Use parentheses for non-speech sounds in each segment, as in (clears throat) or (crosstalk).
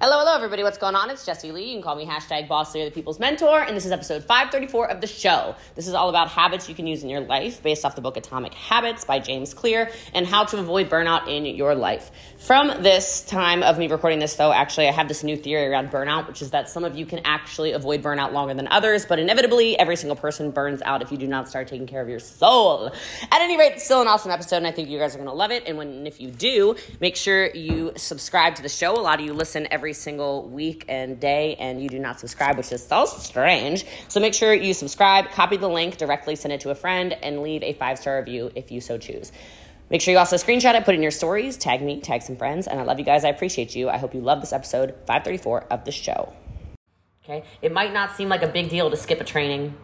Hello, hello, everybody. What's going on? It's Jesse Lee. You can call me hashtag Boss Leader, the People's Mentor, and this is episode 534 of the show. This is all about habits you can use in your life based off the book Atomic Habits by James Clear and how to avoid burnout in your life. From this time of me recording this, though, actually, I have this new theory around burnout, which is that some of you can actually avoid burnout longer than others, but inevitably, every single person burns out if you do not start taking care of your soul. At any rate, it's still an awesome episode, and I think you guys are going to love it. And when, if you do, make sure you subscribe to the show. A lot of you listen every single week and day, and you do not subscribe, which is so strange. So make sure you subscribe, copy the link, directly send it to a friend, and leave a five star review if you so choose. Make sure you also screenshot it, put it in your stories, tag me, tag some friends, and I love you guys. I appreciate you. I hope you love this episode 534 of the show. Okay? It might not seem like a big deal to skip a training.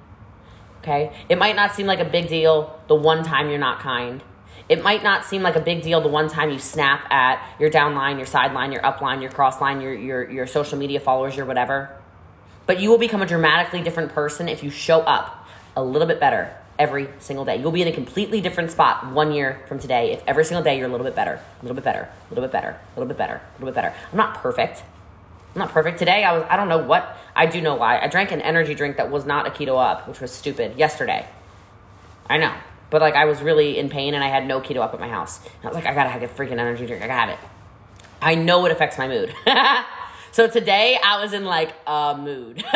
Okay? It might not seem like a big deal the one time you're not kind. It might not seem like a big deal the one time you snap at your downline, your sideline, your upline, your crossline, your, your, your social media followers, your whatever. But you will become a dramatically different person if you show up a little bit better every single day. You'll be in a completely different spot one year from today if every single day you're a little bit better, a little bit better, a little bit better, a little bit better, a little bit better. I'm not perfect. I'm not perfect. Today I was I don't know what I do know why. I drank an energy drink that was not a keto up, which was stupid yesterday. I know. But like I was really in pain and I had no keto up at my house. And I was like, I gotta have a freaking energy drink. I have it. I know it affects my mood. (laughs) so today I was in like a mood. (laughs)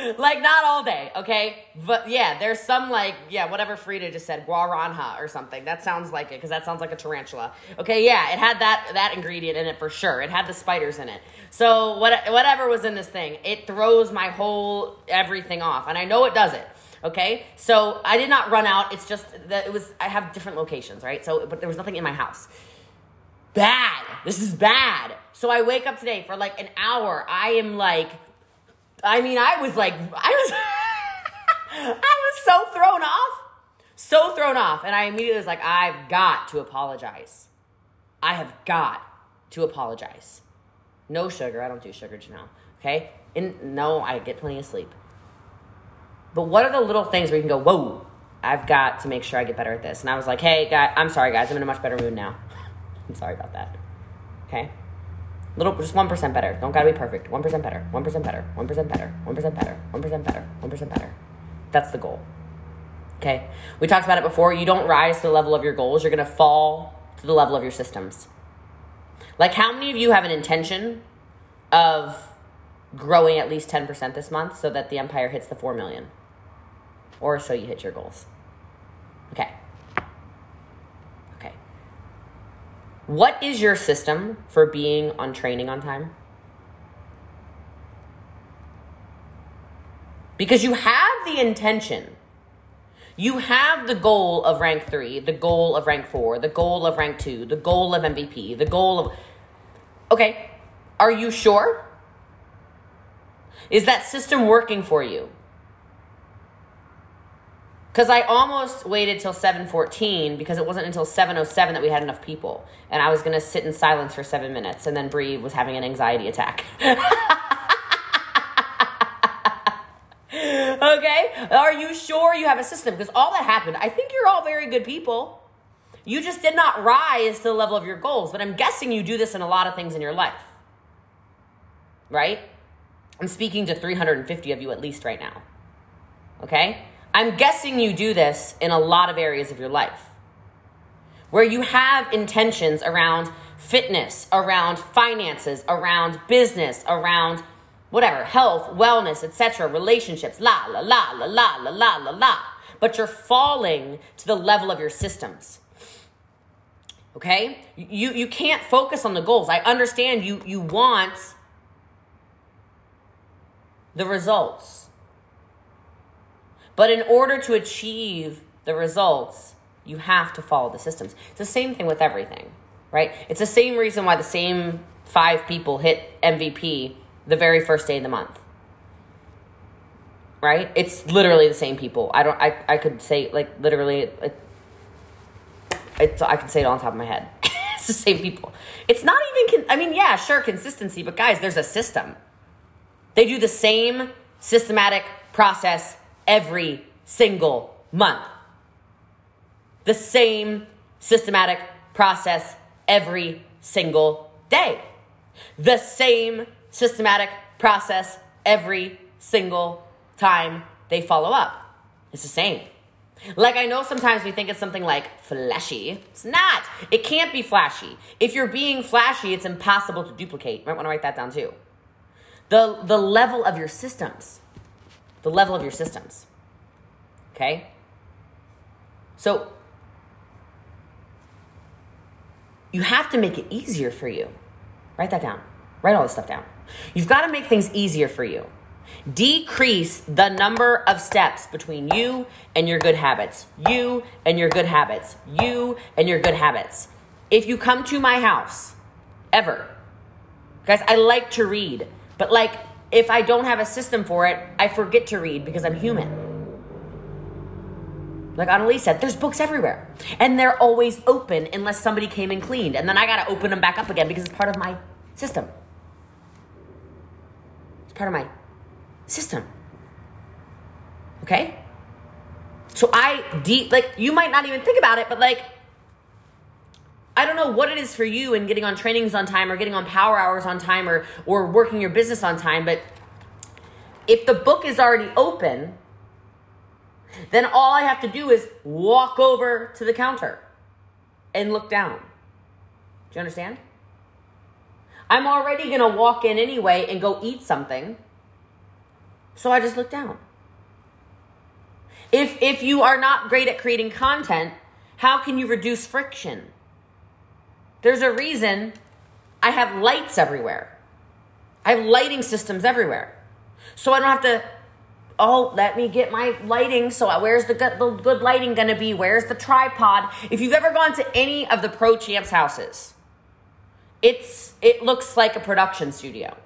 (laughs) like not all day, okay? But yeah, there's some like yeah, whatever Frida just said, guarana or something. That sounds like it because that sounds like a tarantula. Okay, yeah, it had that that ingredient in it for sure. It had the spiders in it. So what whatever was in this thing, it throws my whole everything off, and I know it does it. Okay, so I did not run out. It's just that it was I have different locations, right? So but there was nothing in my house. Bad. This is bad. So I wake up today for like an hour. I am like I mean, I was like, I was, (laughs) I was so thrown off, so thrown off. And I immediately was like, I've got to apologize. I have got to apologize. No sugar. I don't do sugar, Janelle. Okay? And no, I get plenty of sleep. But what are the little things where you can go, whoa, I've got to make sure I get better at this? And I was like, hey, guy, I'm sorry, guys. I'm in a much better mood now. (laughs) I'm sorry about that. Okay? Little, just 1% better. Don't gotta be perfect. 1% better. 1% better. 1% better. 1% better. 1% better. 1% better. That's the goal. Okay? We talked about it before. You don't rise to the level of your goals, you're gonna fall to the level of your systems. Like, how many of you have an intention of growing at least 10% this month so that the empire hits the 4 million? Or so you hit your goals. Okay. What is your system for being on training on time? Because you have the intention. You have the goal of rank three, the goal of rank four, the goal of rank two, the goal of MVP, the goal of. Okay, are you sure? Is that system working for you? Because I almost waited till 7:14 because it wasn't until 7:07 that we had enough people, and I was gonna sit in silence for seven minutes, and then Bree was having an anxiety attack. (laughs) okay, are you sure you have a system? Because all that happened, I think you're all very good people. You just did not rise to the level of your goals, but I'm guessing you do this in a lot of things in your life, right? I'm speaking to 350 of you at least right now. Okay? I'm guessing you do this in a lot of areas of your life where you have intentions around fitness, around finances, around business, around whatever, health, wellness, etc., relationships, la la la la la la la la la. But you're falling to the level of your systems. Okay? You you can't focus on the goals. I understand you you want the results. But in order to achieve the results, you have to follow the systems. It's the same thing with everything, right? It's the same reason why the same five people hit MVP the very first day of the month. Right? It's literally the same people. I don't I, I could say like literally it, it's I can say it on top of my head. (laughs) it's the same people. It's not even con- I mean, yeah, sure consistency, but guys, there's a system. They do the same systematic process every single month. The same systematic process every single day. the same systematic process every single time they follow up. It's the same. Like, I know sometimes we think it's something like flashy. It's not. It can't be flashy. If you're being flashy, it's impossible to duplicate. You might want to write that down too. The, the level of your systems. The level of your systems. Okay? So, you have to make it easier for you. Write that down. Write all this stuff down. You've got to make things easier for you. Decrease the number of steps between you and your good habits. You and your good habits. You and your good habits. If you come to my house, ever, guys, I like to read, but like if I don't have a system for it, I forget to read because I'm human. Like Annalise said, there's books everywhere. And they're always open unless somebody came and cleaned. And then I got to open them back up again because it's part of my system. It's part of my system. Okay? So I deep like you might not even think about it, but like I don't know what it is for you in getting on trainings on time or getting on power hours on time or or working your business on time, but if the book is already open, then all I have to do is walk over to the counter and look down. Do you understand? I'm already going to walk in anyway and go eat something. So I just look down. If if you are not great at creating content, how can you reduce friction? There's a reason I have lights everywhere. I have lighting systems everywhere. So I don't have to oh, let me get my lighting. So where's the good, the good lighting going to be? Where's the tripod? If you've ever gone to any of the pro champs houses, it's it looks like a production studio.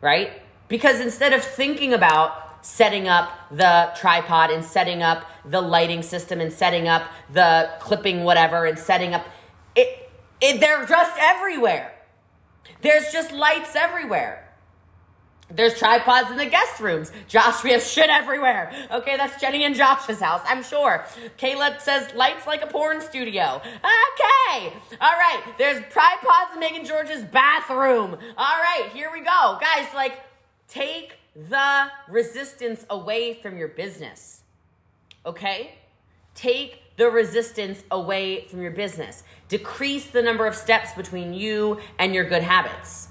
Right? Because instead of thinking about setting up the tripod and setting up the lighting system and setting up the clipping whatever and setting up it, it they're just everywhere. There's just lights everywhere. There's tripods in the guest rooms. Josh, we have shit everywhere. Okay, that's Jenny and Josh's house, I'm sure. Caleb says lights like a porn studio. Okay. All right. There's tripods in Megan George's bathroom. All right, here we go. Guys, like, take the resistance away from your business. Okay? Take the resistance away from your business. Decrease the number of steps between you and your good habits.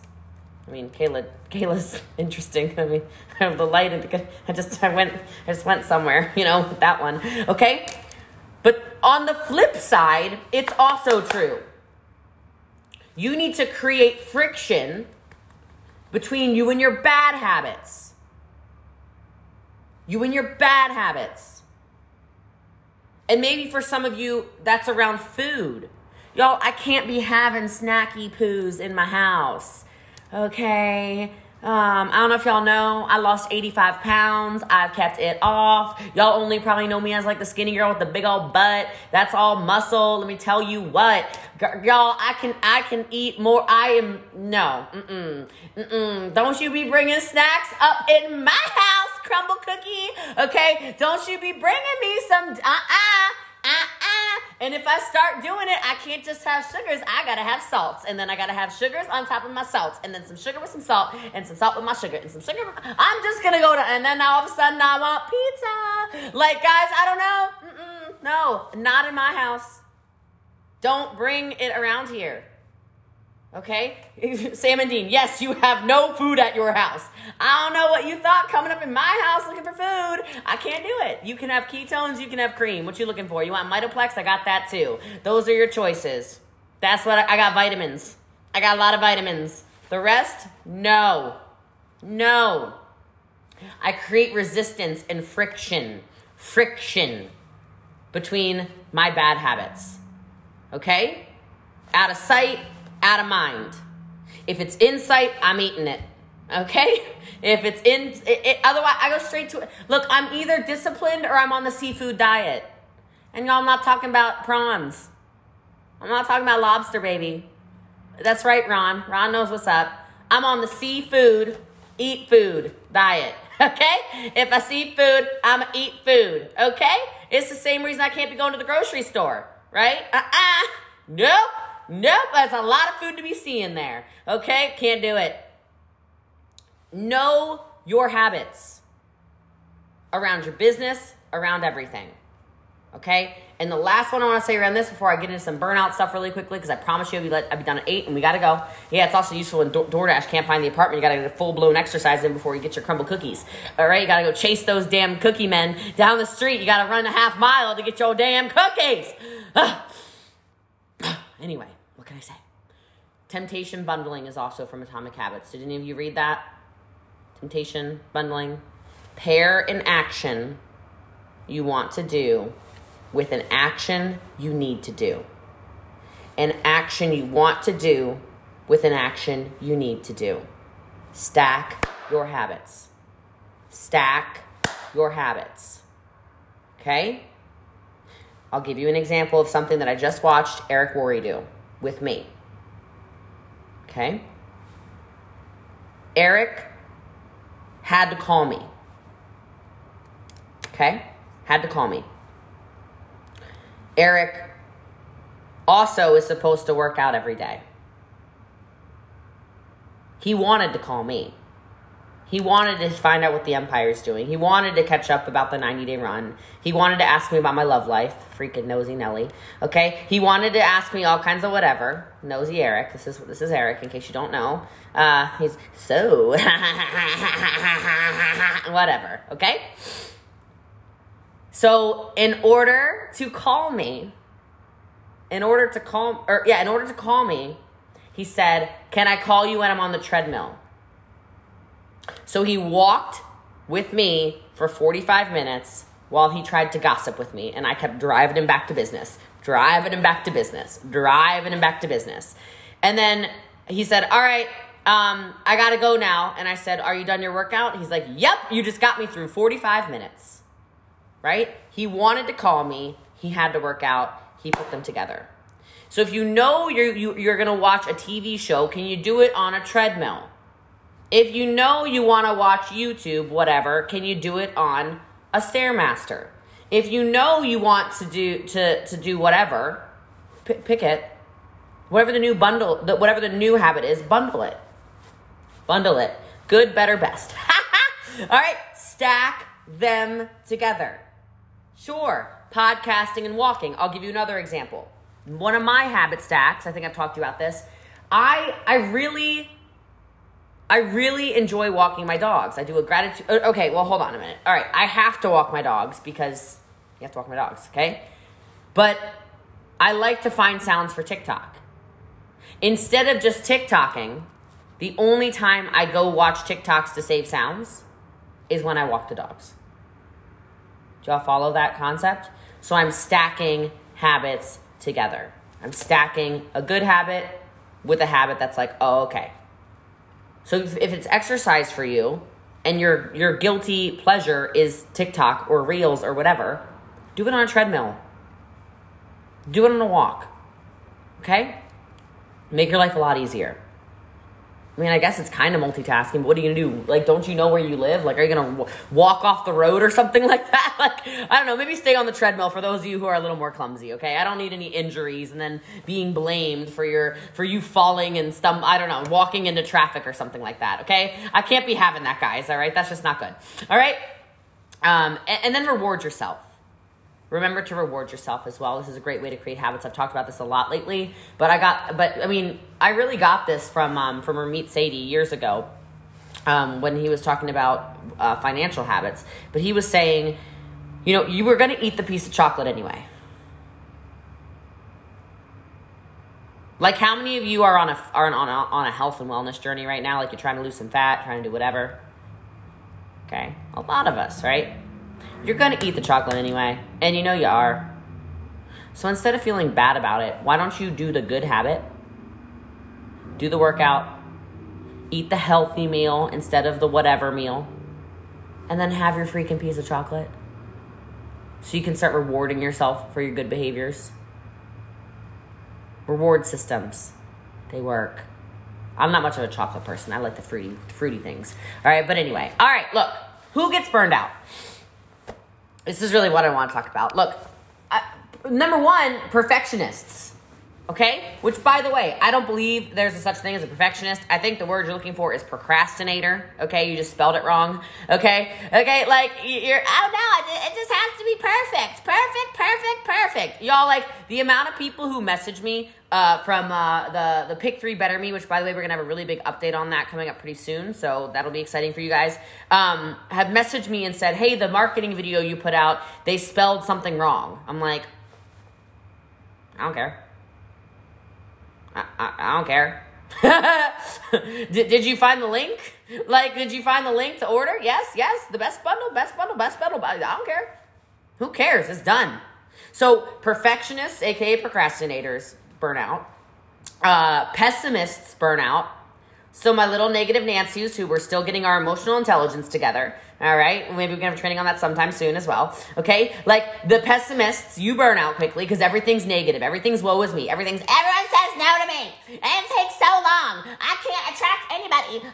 I mean, Kayla, Kayla's (laughs) interesting. I mean, the light. and I just, I went, I just went somewhere. (laughs) You know, with that one. Okay, but on the flip side, it's also true. You need to create friction between you and your bad habits. You and your bad habits. And maybe for some of you, that's around food. Y'all, I can't be having snacky poos in my house. Okay. Um, I don't know if y'all know, I lost 85 pounds. I've kept it off. Y'all only probably know me as like the skinny girl with the big old butt. That's all muscle. Let me tell you what, y'all, I can I can eat more. I am no, mm mm, mm Don't you be bringing snacks up in my house, crumble cookie. Okay, don't you be bringing me some uh. And if I start doing it, I can't just have sugars. I gotta have salts. And then I gotta have sugars on top of my salts. And then some sugar with some salt. And some salt with my sugar. And some sugar. I'm just gonna go to, and then all of a sudden I want pizza. Like, guys, I don't know. Mm-mm. No, not in my house. Don't bring it around here. Okay? (laughs) Sam and Dean, yes, you have no food at your house. I don't know what you thought coming up in my house looking for food. I can't do it. You can have ketones, you can have cream. What you looking for? You want Mitoplex? I got that too. Those are your choices. That's what I, I got vitamins. I got a lot of vitamins. The rest, no. No. I create resistance and friction. Friction between my bad habits. Okay? Out of sight, out of mind. If it's in sight, I'm eating it. Okay? (laughs) If it's in, it, it, otherwise, I go straight to it. Look, I'm either disciplined or I'm on the seafood diet. And y'all, I'm not talking about prawns. I'm not talking about lobster, baby. That's right, Ron. Ron knows what's up. I'm on the seafood, eat food diet. (laughs) Okay? If I see food, I'm eat food. Okay? It's the same reason I can't be going to the grocery store, right? Uh uh Nope. Nope, that's a lot of food to be seeing there. Okay, can't do it. Know your habits around your business, around everything. Okay? And the last one I want to say around this before I get into some burnout stuff really quickly, because I promise you I'll be, let, I'll be done at 8 and we got to go. Yeah, it's also useful when Do- DoorDash can't find the apartment. You got to get a full blown exercise in before you get your crumble cookies. All right? You got to go chase those damn cookie men down the street. You got to run a half mile to get your damn cookies. Anyway, what can I say? Temptation bundling is also from Atomic Habits. Did any of you read that? Temptation bundling. Pair an action you want to do with an action you need to do. An action you want to do with an action you need to do. Stack your habits. Stack your habits. Okay? I'll give you an example of something that I just watched Eric Worre do with me. Okay? Eric had to call me. Okay? Had to call me. Eric also is supposed to work out every day. He wanted to call me. He wanted to find out what the Empire's doing. He wanted to catch up about the 90 day run. He wanted to ask me about my love life. Freaking nosy Nelly. Okay? He wanted to ask me all kinds of whatever. Nosy Eric. This is this is Eric, in case you don't know. Uh, he's so (laughs) whatever. Okay? So in order to call me, in order to call or yeah, in order to call me, he said, Can I call you when I'm on the treadmill? So he walked with me for 45 minutes while he tried to gossip with me, and I kept driving him back to business, driving him back to business, driving him back to business. And then he said, All right, um, I gotta go now. And I said, Are you done your workout? He's like, Yep, you just got me through 45 minutes. Right? He wanted to call me, he had to work out, he put them together. So if you know you're, you, you're gonna watch a TV show, can you do it on a treadmill? If you know you want to watch YouTube, whatever, can you do it on a Stairmaster? If you know you want to do to to do whatever, p- pick it. Whatever the new bundle, the, whatever the new habit is, bundle it. Bundle it. Good, better, best. (laughs) All right, stack them together. Sure, podcasting and walking. I'll give you another example. One of my habit stacks, I think I've talked to you about this. I I really I really enjoy walking my dogs. I do a gratitude. Uh, okay, well, hold on a minute. All right, I have to walk my dogs because you have to walk my dogs, okay? But I like to find sounds for TikTok. Instead of just TikToking, the only time I go watch TikToks to save sounds is when I walk the dogs. Do y'all follow that concept? So I'm stacking habits together. I'm stacking a good habit with a habit that's like, oh, okay. So if, if it's exercise for you and your your guilty pleasure is TikTok or Reels or whatever, do it on a treadmill. Do it on a walk. Okay? Make your life a lot easier. I mean, I guess it's kind of multitasking, but what are you gonna do? Like, don't you know where you live? Like, are you gonna w- walk off the road or something (laughs) like that? Like, I don't know. Maybe stay on the treadmill for those of you who are a little more clumsy. Okay, I don't need any injuries and then being blamed for your for you falling and stum. I don't know, walking into traffic or something like that. Okay, I can't be having that, guys. All right, that's just not good. All right, um, and, and then reward yourself. Remember to reward yourself as well. This is a great way to create habits. I've talked about this a lot lately, but I got, but I mean, I really got this from um, from Ramit Sethi years ago um, when he was talking about uh, financial habits. But he was saying, you know, you were going to eat the piece of chocolate anyway. Like, how many of you are on a are on a, on a health and wellness journey right now? Like, you're trying to lose some fat, trying to do whatever. Okay, a lot of us, right? You're to eat the chocolate anyway, and you know you are. So instead of feeling bad about it, why don't you do the good habit? Do the workout, eat the healthy meal instead of the whatever meal, and then have your freaking piece of chocolate. So you can start rewarding yourself for your good behaviors. Reward systems, they work. I'm not much of a chocolate person. I like the fruity, fruity things. All right, but anyway. All right, look. Who gets burned out? This is really what I want to talk about. Look, I, number one, perfectionists. Okay? Which, by the way, I don't believe there's a such thing as a perfectionist. I think the word you're looking for is procrastinator. Okay? You just spelled it wrong. Okay? Okay? Like, you're, oh no, it just has to be perfect. Perfect, perfect, perfect. Y'all, like, the amount of people who message me uh, from uh, the, the Pick 3 Better Me, which, by the way, we're to have a really big update on that coming up pretty soon. So that'll be exciting for you guys. Um, have messaged me and said, hey, the marketing video you put out, they spelled something wrong. I'm like, I don't care. I, I, I don't care. (laughs) did, did you find the link? Like, did you find the link to order? Yes, yes. The best bundle, best bundle, best bundle. I don't care. Who cares? It's done. So, perfectionists, aka procrastinators, burn out. Uh, pessimists burn out. So, my little negative Nancy's, who we're still getting our emotional intelligence together, all right. Maybe we can have training on that sometime soon as well. Okay. Like the pessimists, you burn out quickly because everything's negative. Everything's woe is me. Everything's, everyone says no to me. And it takes so long. I can't attract anybody.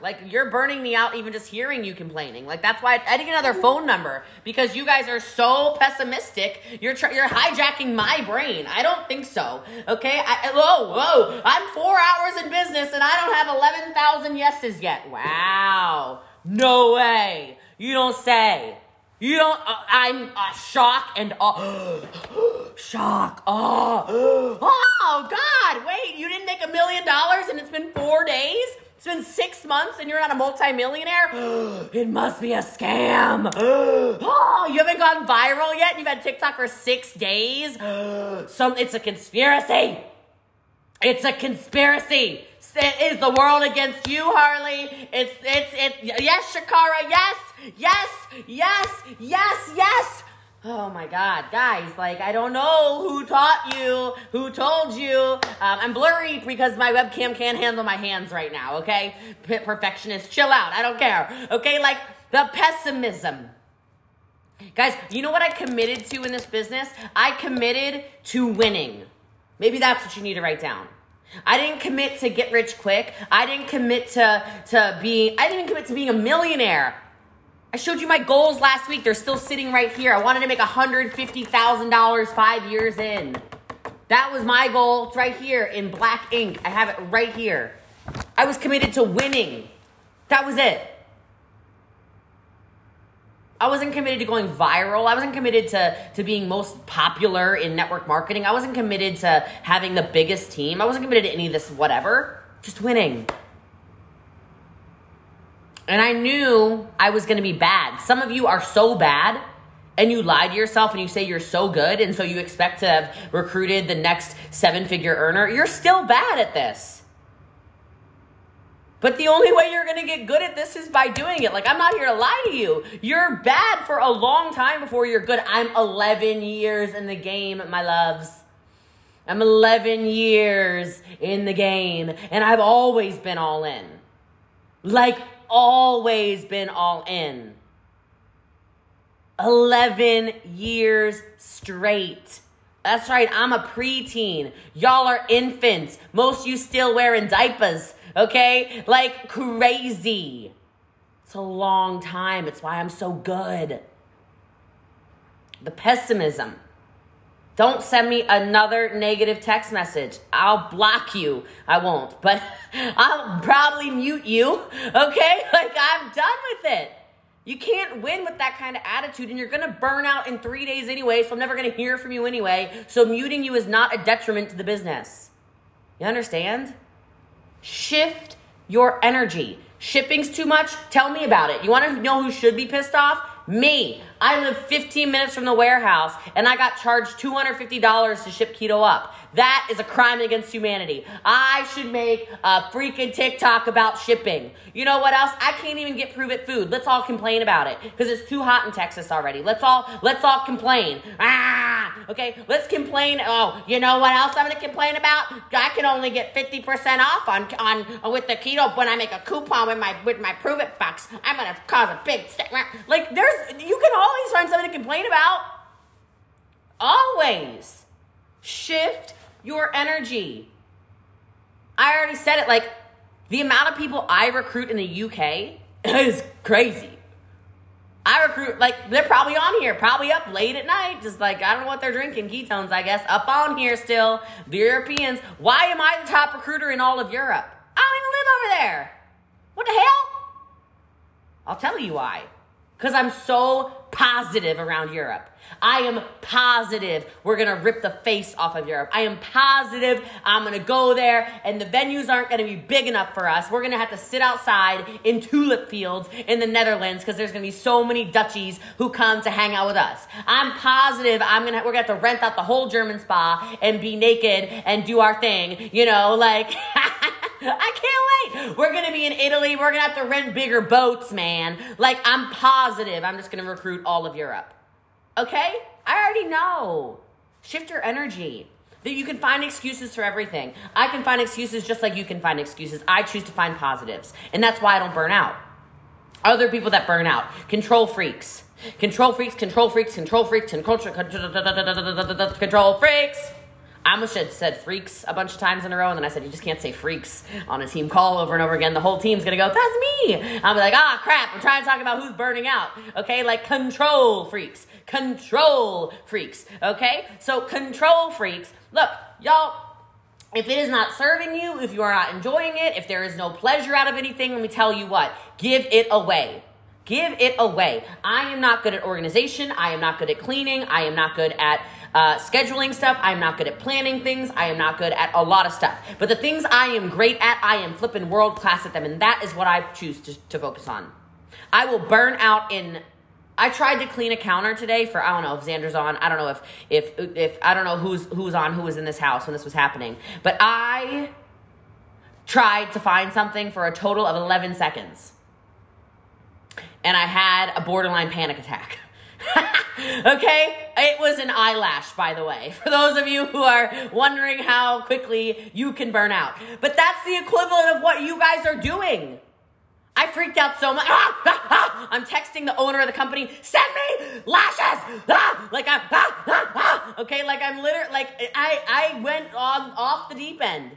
Like you're burning me out even just hearing you complaining. Like that's why I need another phone number because you guys are so pessimistic. You're, you're hijacking my brain. I don't think so. Okay. I, whoa, whoa. I'm four hours in business and I don't have 11,000 yeses yet. Wow. No way. You don't say. You don't. Uh, I'm uh, shock and uh, (gasps) shock. Oh, (gasps) oh God! Wait, you didn't make a million dollars and it's been four days. It's been six months and you're not a multimillionaire. (gasps) it must be a scam. (gasps) oh, you haven't gone viral yet. You've had TikTok for six days. (gasps) Some. It's a conspiracy. It's a conspiracy. It is the world against you, Harley. It's it's it. Yes, Shakara. Yes, yes, yes, yes, yes. Oh my God, guys! Like I don't know who taught you, who told you. Um, I'm blurry because my webcam can't handle my hands right now. Okay, perfectionist, chill out. I don't care. Okay, like the pessimism. Guys, you know what I committed to in this business? I committed to winning. Maybe that's what you need to write down. I didn't commit to get rich quick. I didn't commit to, to being, I didn't commit to being a millionaire. I showed you my goals last week. They're still sitting right here. I wanted to make $150,000 five years in. That was my goal. It's right here in black ink. I have it right here. I was committed to winning. That was it. I wasn't committed to going viral. I wasn't committed to, to being most popular in network marketing. I wasn't committed to having the biggest team. I wasn't committed to any of this whatever. Just winning. And I knew I was going to be bad. Some of you are so bad and you lie to yourself and you say you're so good and so you expect to have recruited the next seven figure earner. You're still bad at this. But the only way you're going to get good at this is by doing it. Like, I'm not here to lie to you. You're bad for a long time before you're good. I'm 11 years in the game, my loves. I'm 11 years in the game, and I've always been all in. Like, always been all in. 11 years straight. That's right, I'm a preteen. Y'all are infants. Most you still wearing diapers okay? Like crazy. It's a long time. It's why I'm so good. The pessimism. Don't send me another negative text message. I'll block you. I won't, but (laughs) I'll probably mute you, okay? (laughs) Like, I'm done with it. You can't win with that kind of attitude, and you're gonna burn out in three days anyway, so I'm never gonna hear from you anyway. So, muting you is not a detriment to the business. You understand? Shift your energy. Shipping's too much? Tell me about it. You want to know who should be pissed off? Me. I live 15 minutes from the warehouse and I got charged $250 to ship keto up. That is a crime against humanity. I should make a freaking TikTok about shipping. You know what else? I can't even get Pruvit food. Let's all complain about it because it's too hot in Texas already. Let's all let's all complain. Ah, okay. Let's complain. Oh, you know what else I'm to complain about? I can only get 50% off on on with the keto when I make a coupon with my with my Pruvit box. I'm to cause a big like there's you can always find something to complain about. Always. Shift your energy. I already said it like the amount of people I recruit in the UK (laughs) is crazy. I recruit like they're probably on here, probably up late at night, just like I don't know what they're drinking, ketones, I guess, up on here still. The Europeans. Why am I the top recruiter in all of Europe? I don't even live over there. What the hell? I'll tell you why. Because I'm so positive around Europe. I am positive we're going to rip the face off of Europe. I am positive I'm going to go there and the venues aren't going to be big enough for us. We're going to have to sit outside in tulip fields in the Netherlands because there's going to be so many Dutchies who come to hang out with us. I'm positive I'm going to we're going to have to rent out the whole German spa and be naked and do our thing, you know, like (laughs) I can't wait. We're to be in Italy. We're to have to rent bigger boats, man. Like I'm positive I'm just to recruit all of Europe. Okay? I already know. Shift your energy. That you can find excuses for everything. I can find excuses just like you can find excuses. I choose to find positives. And that's why I don't burn out. Other people that burn out, control freaks. Control freaks, control freaks, control freaks, control, freaks, control freaks. Almost had said freaks a bunch of times in a row, and then I said, you just can't say freaks on a team call over and over again. The whole team's gonna go, that's me. I'm like, ah, crap, I'm trying to talk about who's burning out. Okay, like control freaks, control freaks. Okay, so control freaks. Look, y'all, if it is not serving you, if you are not enjoying it, if there is no pleasure out of anything, let me tell you what, give it away. Give it away. I am not good at organization. I am not good at cleaning. I am not good at uh, scheduling stuff. I'm not good at planning things. I am not good at a lot of stuff. But the things I am great at, I am flipping world class at them. And that is what I choose to, to focus on. I will burn out in I tried to clean a counter today for I don't know if Xander's on. I don't know if if if I don't know who's who's on who was in this house when this was happening. But I tried to find something for a total of 11 seconds and I had a borderline panic attack. (laughs) okay? It was an eyelash, by the way, for those of you who are wondering how quickly you can burn out. But that's the equivalent of what you guys are doing. I freaked out so much. Ah, ah, ah. I'm texting the owner of the company, send me lashes. (laughs) Like I'm, (laughs) okay, like I'm literally, like I, I went on off the deep end,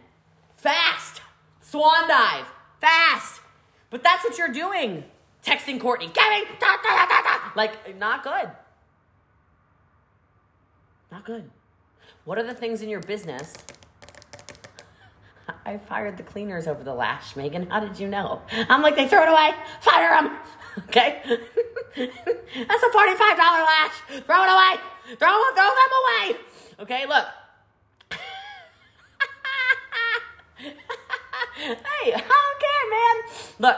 fast, swan dive, fast. But that's what you're doing texting Courtney, Gabby, da, da, da, da, like not good. Not good. What are the things in your business? (laughs) I fired the cleaners over the lash, Megan. How did you know? I'm like, they throw it away. Fire them. (laughs) Okay? (laughs) That's a $45 lash. Throw it away. Throw, throw them away. Okay, look. hey, I don't care, man. Look,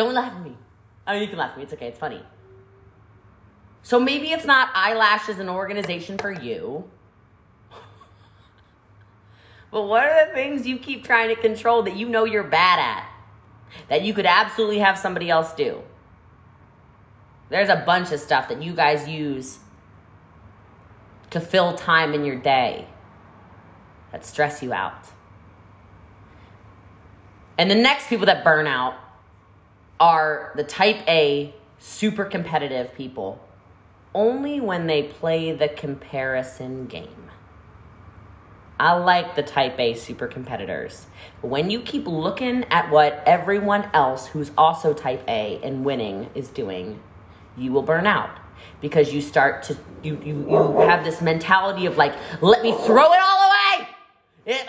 don't laugh at me. I mean, you can laugh at me. It's okay. It's funny. So maybe it's not Eyelash eyelashes an organization for you. but what are the things you keep trying to control that you know you're bad at? That you could absolutely have somebody else do? There's a bunch of stuff that you guys use to fill time in your day that stress you out. And the next people that burn out are the type A, super competitive people only when they play the comparison game. I like the type A super competitors. But when you keep looking at what everyone else who's also type A and winning is doing, you will burn out because you start to you you, you have this mentality of like let me throw it all away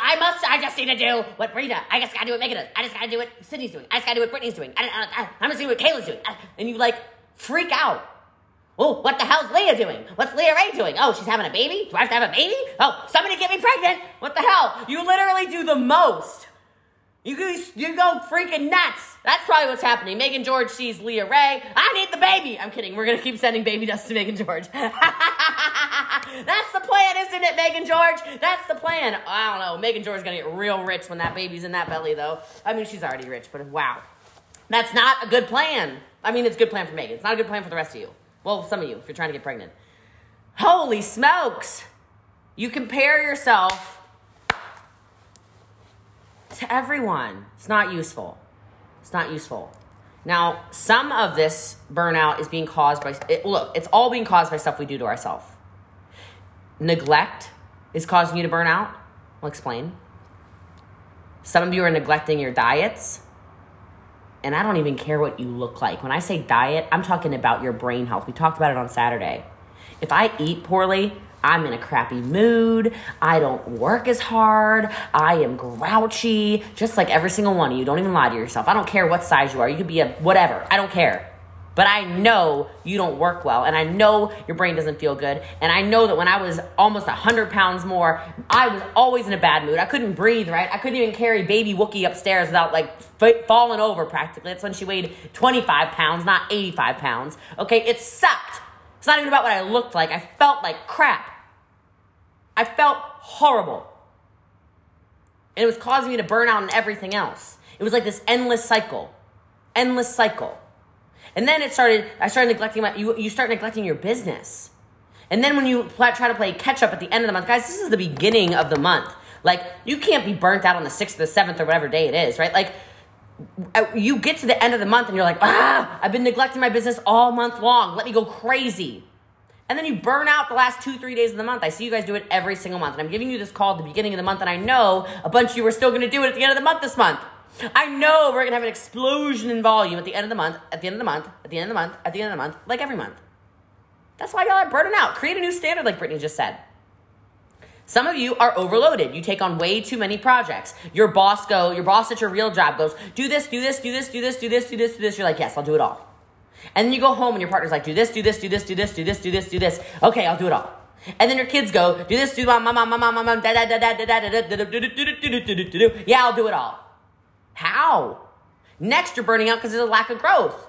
I must, I just need to do what Rita, I just gotta do what Megan does. I just gotta do what Sydney's doing. I just gotta do what Brittany's doing. I, I, I, I'm just doing what Kayla's doing. And you like freak out. Oh, what the hell's Leah doing? What's Leah Ray doing? Oh, she's having a baby? Do I have to have a baby? Oh, somebody get me pregnant. What the hell? You literally do the most. You you go freaking nuts. That's probably what's happening. Megan George sees Leah Ray. I need the baby. I'm kidding. We're to keep sending baby dust to Megan George. (laughs) That's the plan, isn't it, Megan George? That's the plan. I don't know. Megan George's going to get real rich when that baby's in that belly, though. I mean, she's already rich, but wow. That's not a good plan. I mean, it's a good plan for Megan. It's not a good plan for the rest of you. Well, some of you, if you're trying to get pregnant. Holy smokes. You compare yourself to everyone. It's not useful. It's not useful. Now, some of this burnout is being caused by, it, look, it's all being caused by stuff we do to ourselves. Neglect is causing you to burn out. I'll explain. Some of you are neglecting your diets. and I don't even care what you look like. When I say diet, I'm talking about your brain health. We talked about it on Saturday. If I eat poorly, I'm in a crappy mood. I don't work as hard. I am grouchy, just like every single one of you. Don't even lie to yourself. I don't care what size you are. You could be a whatever. I don't care. But I know you don't work well, and I know your brain doesn't feel good. And I know that when I was almost 100 pounds more, I was always in a bad mood. I couldn't breathe, right? I couldn't even carry baby Wookie upstairs without like f- falling over practically. That's when she weighed 25 pounds, not 85 pounds. Okay, it sucked. It's not even about what I looked like. I felt like crap. I felt horrible. And it was causing me to burn out and everything else. It was like this endless cycle. Endless cycle. And then it started, I started neglecting my, you, you start neglecting your business. And then when you try to play catch up at the end of the month, guys, this is the beginning of the month. Like, you can't be burnt out on the 6th or the 7th or whatever day it is, right? Like, uh, you get to the end of the month and you're like, ah, I've been neglecting my business all month long. Let me go crazy. And then you burn out the last two, three days of the month. I see you guys do it every single month. And I'm giving you this call at the beginning of the month, and I know a bunch of you are still gonna do it at the end of the month this month. I know we're gonna have an explosion in volume at the end of the month, at the end of the month, at the end of the month, at the end of the month, like every month. That's why y'all are burning out. Create a new standard, like Brittany just said. Some of you are overloaded. You take on way too many projects. Your boss go, your boss at your real job goes, do this, do this, do this, do this, do this, do this, do this. You're like, yes, I'll do it all. And then you go home and your partner's like, do this, do this, do this, do this, do this, do this, do this. Okay, I'll do it all. And then your kids go, do this, do mom, mom, mom, mom, mom, mom, da da da da da da da da da Yeah, I'll do it all. How? Next, you're burning out because there's a lack of growth.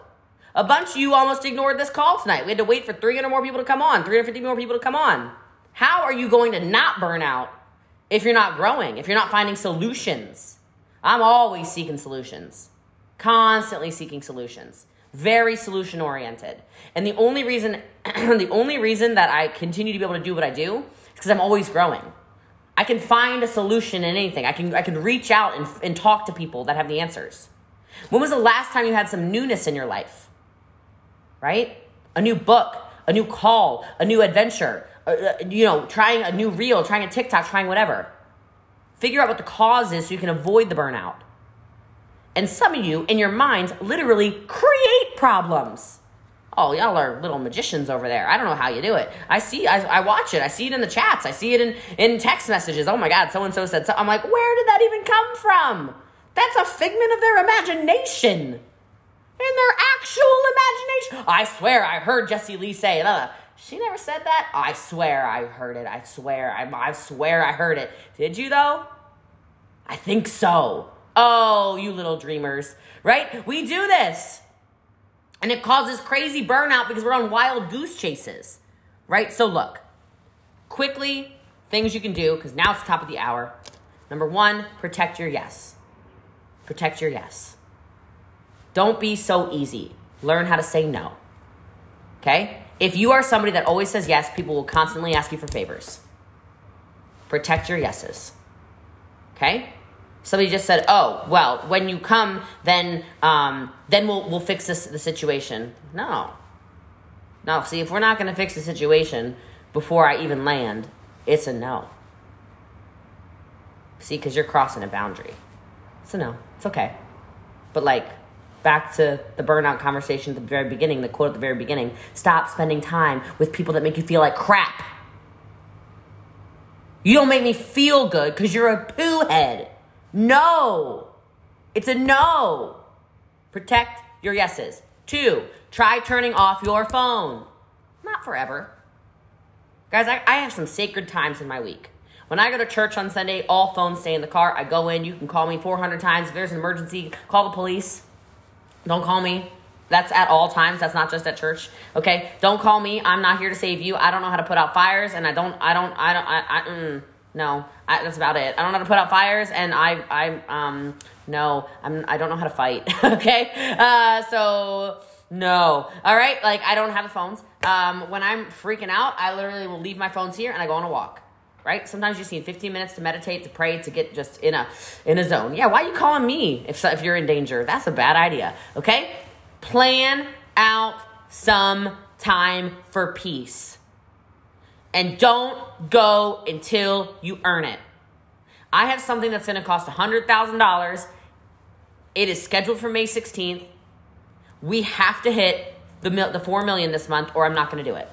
A bunch of you almost ignored this call tonight. We had to wait for 300 more people to come on, 350 more people to come on. How are you going to not burn out if you're not growing, if you're not finding solutions? I'm always seeking solutions, constantly seeking solutions, very solution oriented. And the only reason, (clears throat) the only reason that I continue to be able to do what I do is because I'm always growing. I can find a solution in anything. I can I can reach out and, and talk to people that have the answers. When was the last time you had some newness in your life? Right? A new book, a new call, a new adventure, uh, uh, you know, trying a new reel, trying a TikTok, trying whatever. Figure out what the cause is so you can avoid the burnout. And some of you, in your minds, literally create problems. Oh, y'all are little magicians over there. I don't know how you do it. I see, I, I watch it. I see it in the chats. I see it in, in text messages. Oh my God, so and so said so. I'm like, where did that even come from? That's a figment of their imagination. In their actual imagination. I swear I heard Jesse Lee say, uh, she never said that. I swear I heard it. I swear. I, I swear I heard it. Did you though? I think so. Oh, you little dreamers, right? We do this. And it causes crazy burnout because we're on wild goose chases, right? So, look, quickly, things you can do because now it's the top of the hour. Number one, protect your yes. Protect your yes. Don't be so easy. Learn how to say no. Okay? If you are somebody that always says yes, people will constantly ask you for favors. Protect your yeses. Okay? Somebody just said, "Oh, well, when you come, then um, then we'll we'll fix this the situation." No, no. See, if we're not going to fix the situation before I even land, it's a no. See, because you're crossing a boundary. It's a no. It's okay. But like, back to the burnout conversation at the very beginning, the quote at the very beginning: "Stop spending time with people that make you feel like crap." You don't make me feel good because you're a poo head. No. It's a no. Protect your yeses. Two, try turning off your phone. Not forever. Guys, I, I have some sacred times in my week. When I go to church on Sunday, all phones stay in the car. I go in, you can call me 400 times. If there's an emergency, call the police. Don't call me. That's at all times. That's not just at church. Okay? Don't call me. I'm not here to save you. I don't know how to put out fires and I don't I don't I don't I, I mm. No, I, that's about it. I don't know how to put out fires, and I, I, um, no, I'm, I don't know how to fight. (laughs) okay, uh, so no, all right. Like I don't have the phones. Um, when I'm freaking out, I literally will leave my phones here and I go on a walk. Right? Sometimes you need 15 minutes to meditate, to pray, to get just in a in a zone. Yeah, why are you calling me if if you're in danger? That's a bad idea. Okay, plan out some time for peace and don't go until you earn it. I have something that's going to cost $100,000 It is scheduled for May 16th. We have to hit the, the 4 million this month or I'm not going to do it.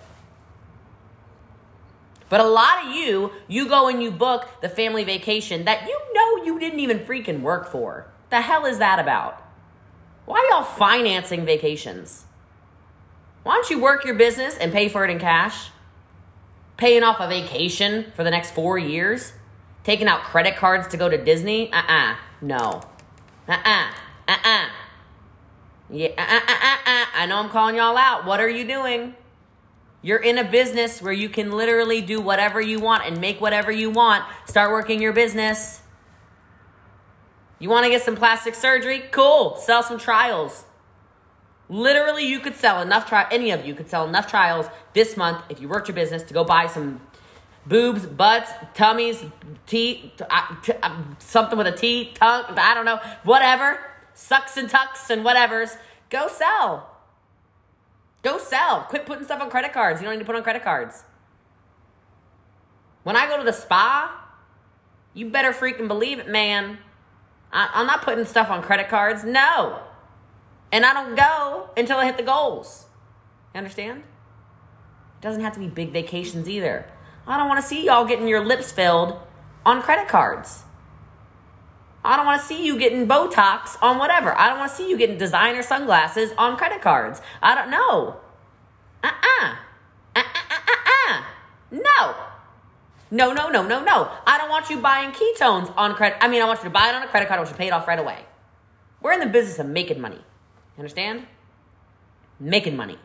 But a lot of you, you go and you book the family vacation that you know you didn't even freaking work for. The hell is that about? Why y'all financing vacations? Why don't you work your business and pay for it in cash? Paying off a vacation for the next four years? Taking out credit cards to go to Disney? Uh uh No. Uh uh Uh uh. Yeah, uh uh uh uh. I know I'm calling y'all out. What are you doing? You're in a business where you can literally do whatever you want and make whatever you want. Start working your business. You want to get some plastic surgery? Cool. Sell some trials. Literally, you could sell enough trial. Any of you could sell enough trials this month if you worked your business to go buy some boobs, butts, tummies, teeth, uh, something with a T, tongue. I don't know, whatever. Sucks and tucks and whatever's. Go sell. Go sell. Quit putting stuff on credit cards. You don't need to put on credit cards. When I go to the spa, you better freaking believe it, man. I, I'm not putting stuff on credit cards. No. And I don't go until I hit the goals. You understand? It doesn't have to be big vacations either. I don't want to see y'all getting your lips filled on credit cards. I don't want to see you getting Botox on whatever. I don't want to see you getting designer sunglasses on credit cards. I don't know. Uh uh-uh. uh. Uh uh uh uh. No. No, no, no, no, no. I don't want you buying ketones on credit. I mean, I want you to buy it on a credit card. I want you to pay it off right away. We're in the business of making money. Understand? Making money.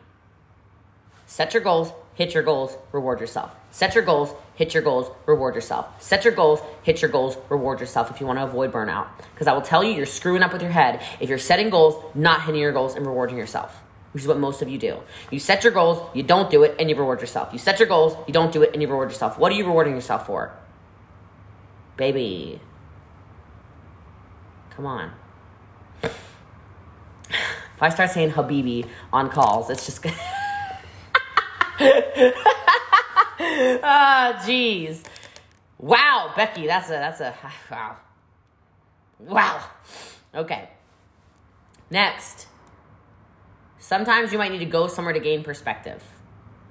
Set your goals, hit your goals, reward yourself. Set your goals, hit your goals, reward yourself. Set your goals, hit your goals, reward yourself if you want to avoid burnout. Because I will tell you, you're screwing up with your head if you're setting goals, not hitting your goals, and rewarding yourself, which is what most of you do. You set your goals, you don't do it, and you reward yourself. You set your goals, you don't do it, and you reward yourself. What are you rewarding yourself for? Baby. Come on. If I start saying Habibi on calls, it's just gonna. (laughs) Ah, oh, jeez. Wow, Becky, that's a that's a (sighs) wow. Wow. Okay. Next. Sometimes you might need to go somewhere to gain perspective.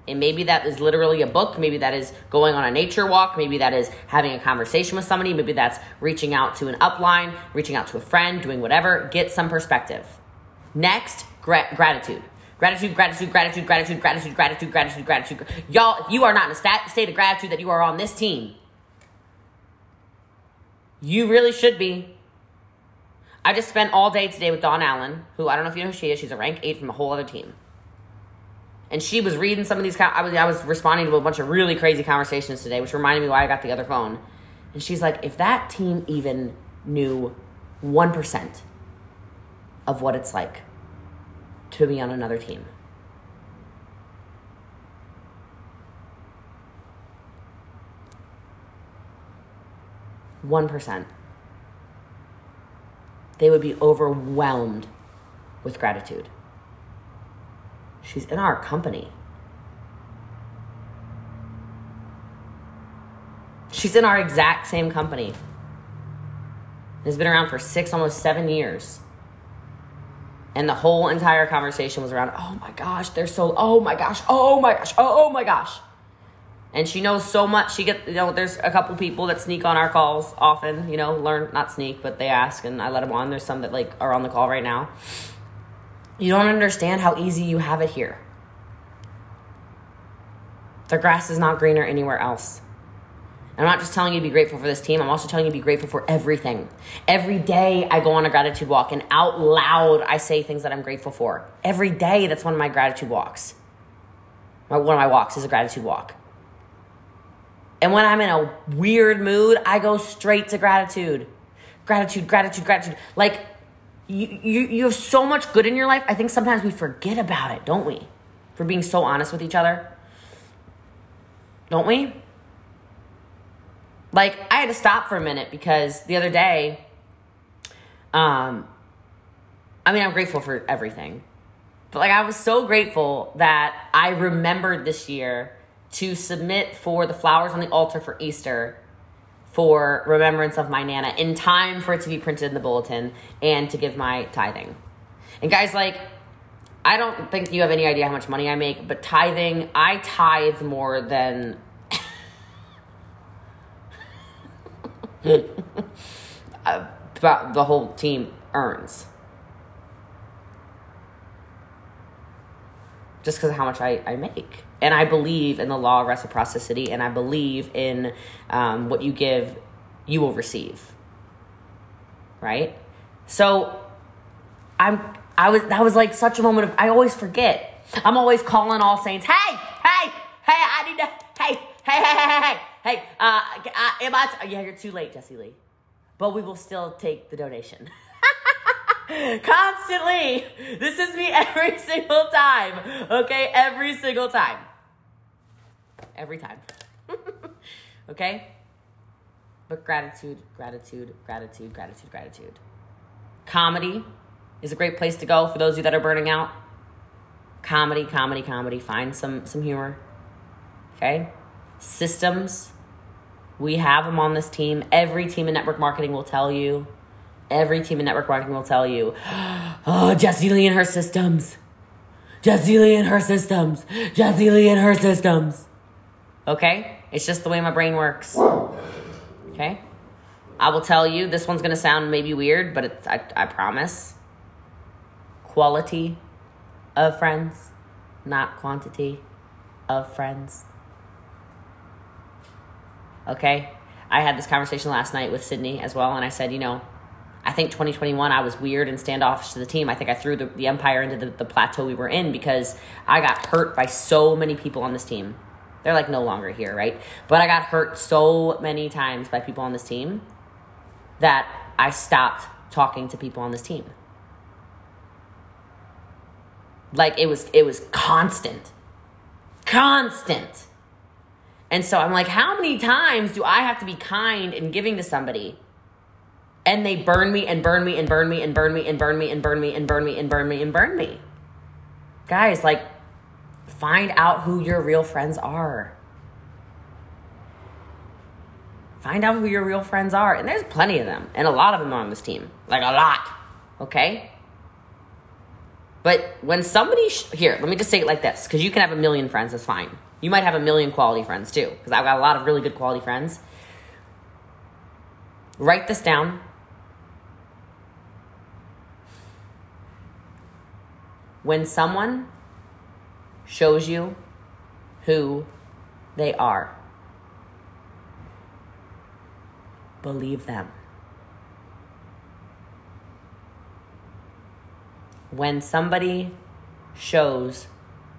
And maybe that is literally a book. Maybe that is going on a nature walk. Maybe that is having a conversation with somebody. Maybe that's reaching out to an upline, reaching out to a friend, doing whatever. Get some perspective. Next, gra- gratitude. Gratitude, gratitude, gratitude, gratitude, gratitude, gratitude, gratitude, gratitude. Y'all, if you are not in a stat, state of gratitude that you are on this team, you really should be. I just spent all day today with Dawn Allen, who I don't know if you know who she is. She's a rank eight from a whole other team. And she was reading some of these. I was I was responding to a bunch of really crazy conversations today, which reminded me why I got the other phone. And she's like, if that team even knew one percent of what it's like to be on another team. One percent. They would be overwhelmed with gratitude. She's in our company. She's in our exact same company. Has been around for six, almost seven years. And the whole entire conversation was around, oh my gosh, they're so, oh my gosh, oh my gosh, oh, oh my gosh. And she knows so much. She get, you know, there's a couple people that sneak on our calls often, you know, learn, not sneak, but they ask and I let them on. There's some that like are on the call right now. You don't understand how easy you have it here. The grass is not greener anywhere else. I'm not just telling you to be grateful for this team, I'm also telling you to be grateful for everything. Every day I go on a gratitude walk and out loud I say things that I'm grateful for. Every day that's one of my gratitude walks. My, one of my walks is a gratitude walk. And when I'm in a weird mood, I go straight to gratitude. Gratitude, gratitude, gratitude. Like you, you, you have so much good in your life. I think sometimes we forget about it, don't we? For being so honest with each other. Don't we? Like I had to stop for a minute because the other day, um, I mean, I'm grateful for everything, but like I was so grateful that I remembered this year to submit for the flowers on the altar for Easter for remembrance of my Nana in time for it to be printed in the bulletin and to give my tithing. And guys, like, I don't think you have any idea how much money I make, but tithing, I tithe more than. (laughs) about the whole team earns. Just because of how much I, I make. And I believe in the law of reciprocity, and I believe in um, what you give, you will receive. Right? So I'm I was that was like such a moment of I always forget. I'm always calling all saints, hey, hey, hey, I need to hey, hey, hey, hey, hey, hey, uh, uh am I t- yeah, you're too late, Jesse Lee. But we will still take the donation. (laughs) Constantly. This is me (laughs) every single time. Okay? Every single time. Every time. (laughs) okay? But gratitude, gratitude, gratitude, gratitude, gratitude. Comedy is a great place to go for those of you that are burning out. Comedy, comedy, comedy. Find some some humor. Okay? Systems. We have them on this team. Every team in network marketing will tell you. Every team in network marketing will tell you. (gasps) Oh, Jessie Lee and her systems. Jessie Lee and her systems. Jessie Lee and her systems. Okay? It's just the way my brain works. Okay? I will tell you, this one's gonna sound maybe weird, but it's, I, I promise. Quality of friends, not quantity of friends. Okay? I had this conversation last night with Sydney as well, and I said, you know, I think 2021 I was weird and standoffish to the team. I think I threw the, the empire into the, the plateau we were in because I got hurt by so many people on this team they're like no longer here, right? But I got hurt so many times by people on this team that I stopped talking to people on this team. Like it was it was constant. Constant. And so I'm like, how many times do I have to be kind in giving to somebody? And they burn me and burn me and burn me and burn me and burn me and burn me and burn me and burn me and burn me. Guys, like Find out who your real friends are. Find out who your real friends are. And there's plenty of them. And a lot of them are on this team. Like a lot. Okay? But when somebody, sh- here, let me just say it like this, because you can have a million friends, that's fine. You might have a million quality friends too, because I've got a lot of really good quality friends. Write this down. When someone shows you who they are. Believe them. When somebody shows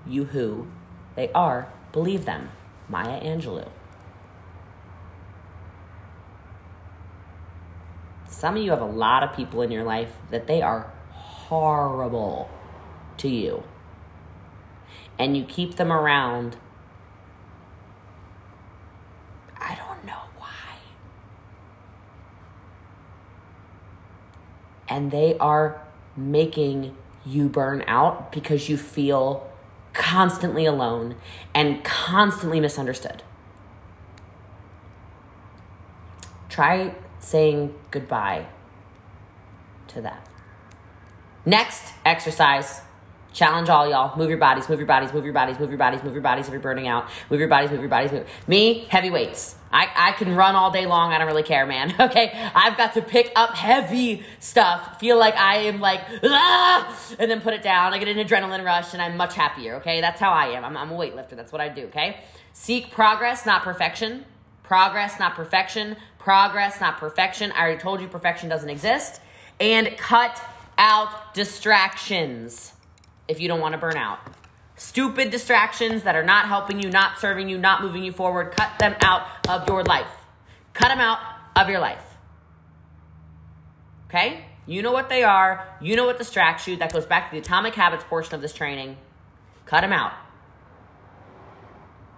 you who they are, believe them. Maya Angelou. Some of you have a lot of people in your life that they are horrible to you and you keep them around, I don't know why. And they are making you burn out because you feel constantly alone and constantly misunderstood. Try saying goodbye to that. Next exercise Challenge all y'all. Move your bodies, move your bodies, move your bodies, move your bodies, move your bodies if you're burning out. Move your bodies, move your bodies. Move. Me, heavy weights. I, I can run all day long. I don't really care, man. (laughs) Okay. I've got to pick up heavy stuff, feel like I am like, ah, and then put it down. I get an adrenaline rush and I'm much happier. Okay. That's how I am. I'm, I'm a weightlifter. That's what I do. Okay. Seek progress, not perfection. Progress, not perfection. Progress, not perfection. I already told you perfection doesn't exist. And cut out distractions if you don't want to burn out. Stupid distractions that are not helping you, not serving you, not moving you forward, cut them out of your life. Cut them out of your life. Okay? You know what they are. You know what distracts you. That goes back to the atomic habits portion of this training. Cut them out.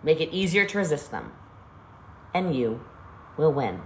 Make it easier to resist them. And you will win.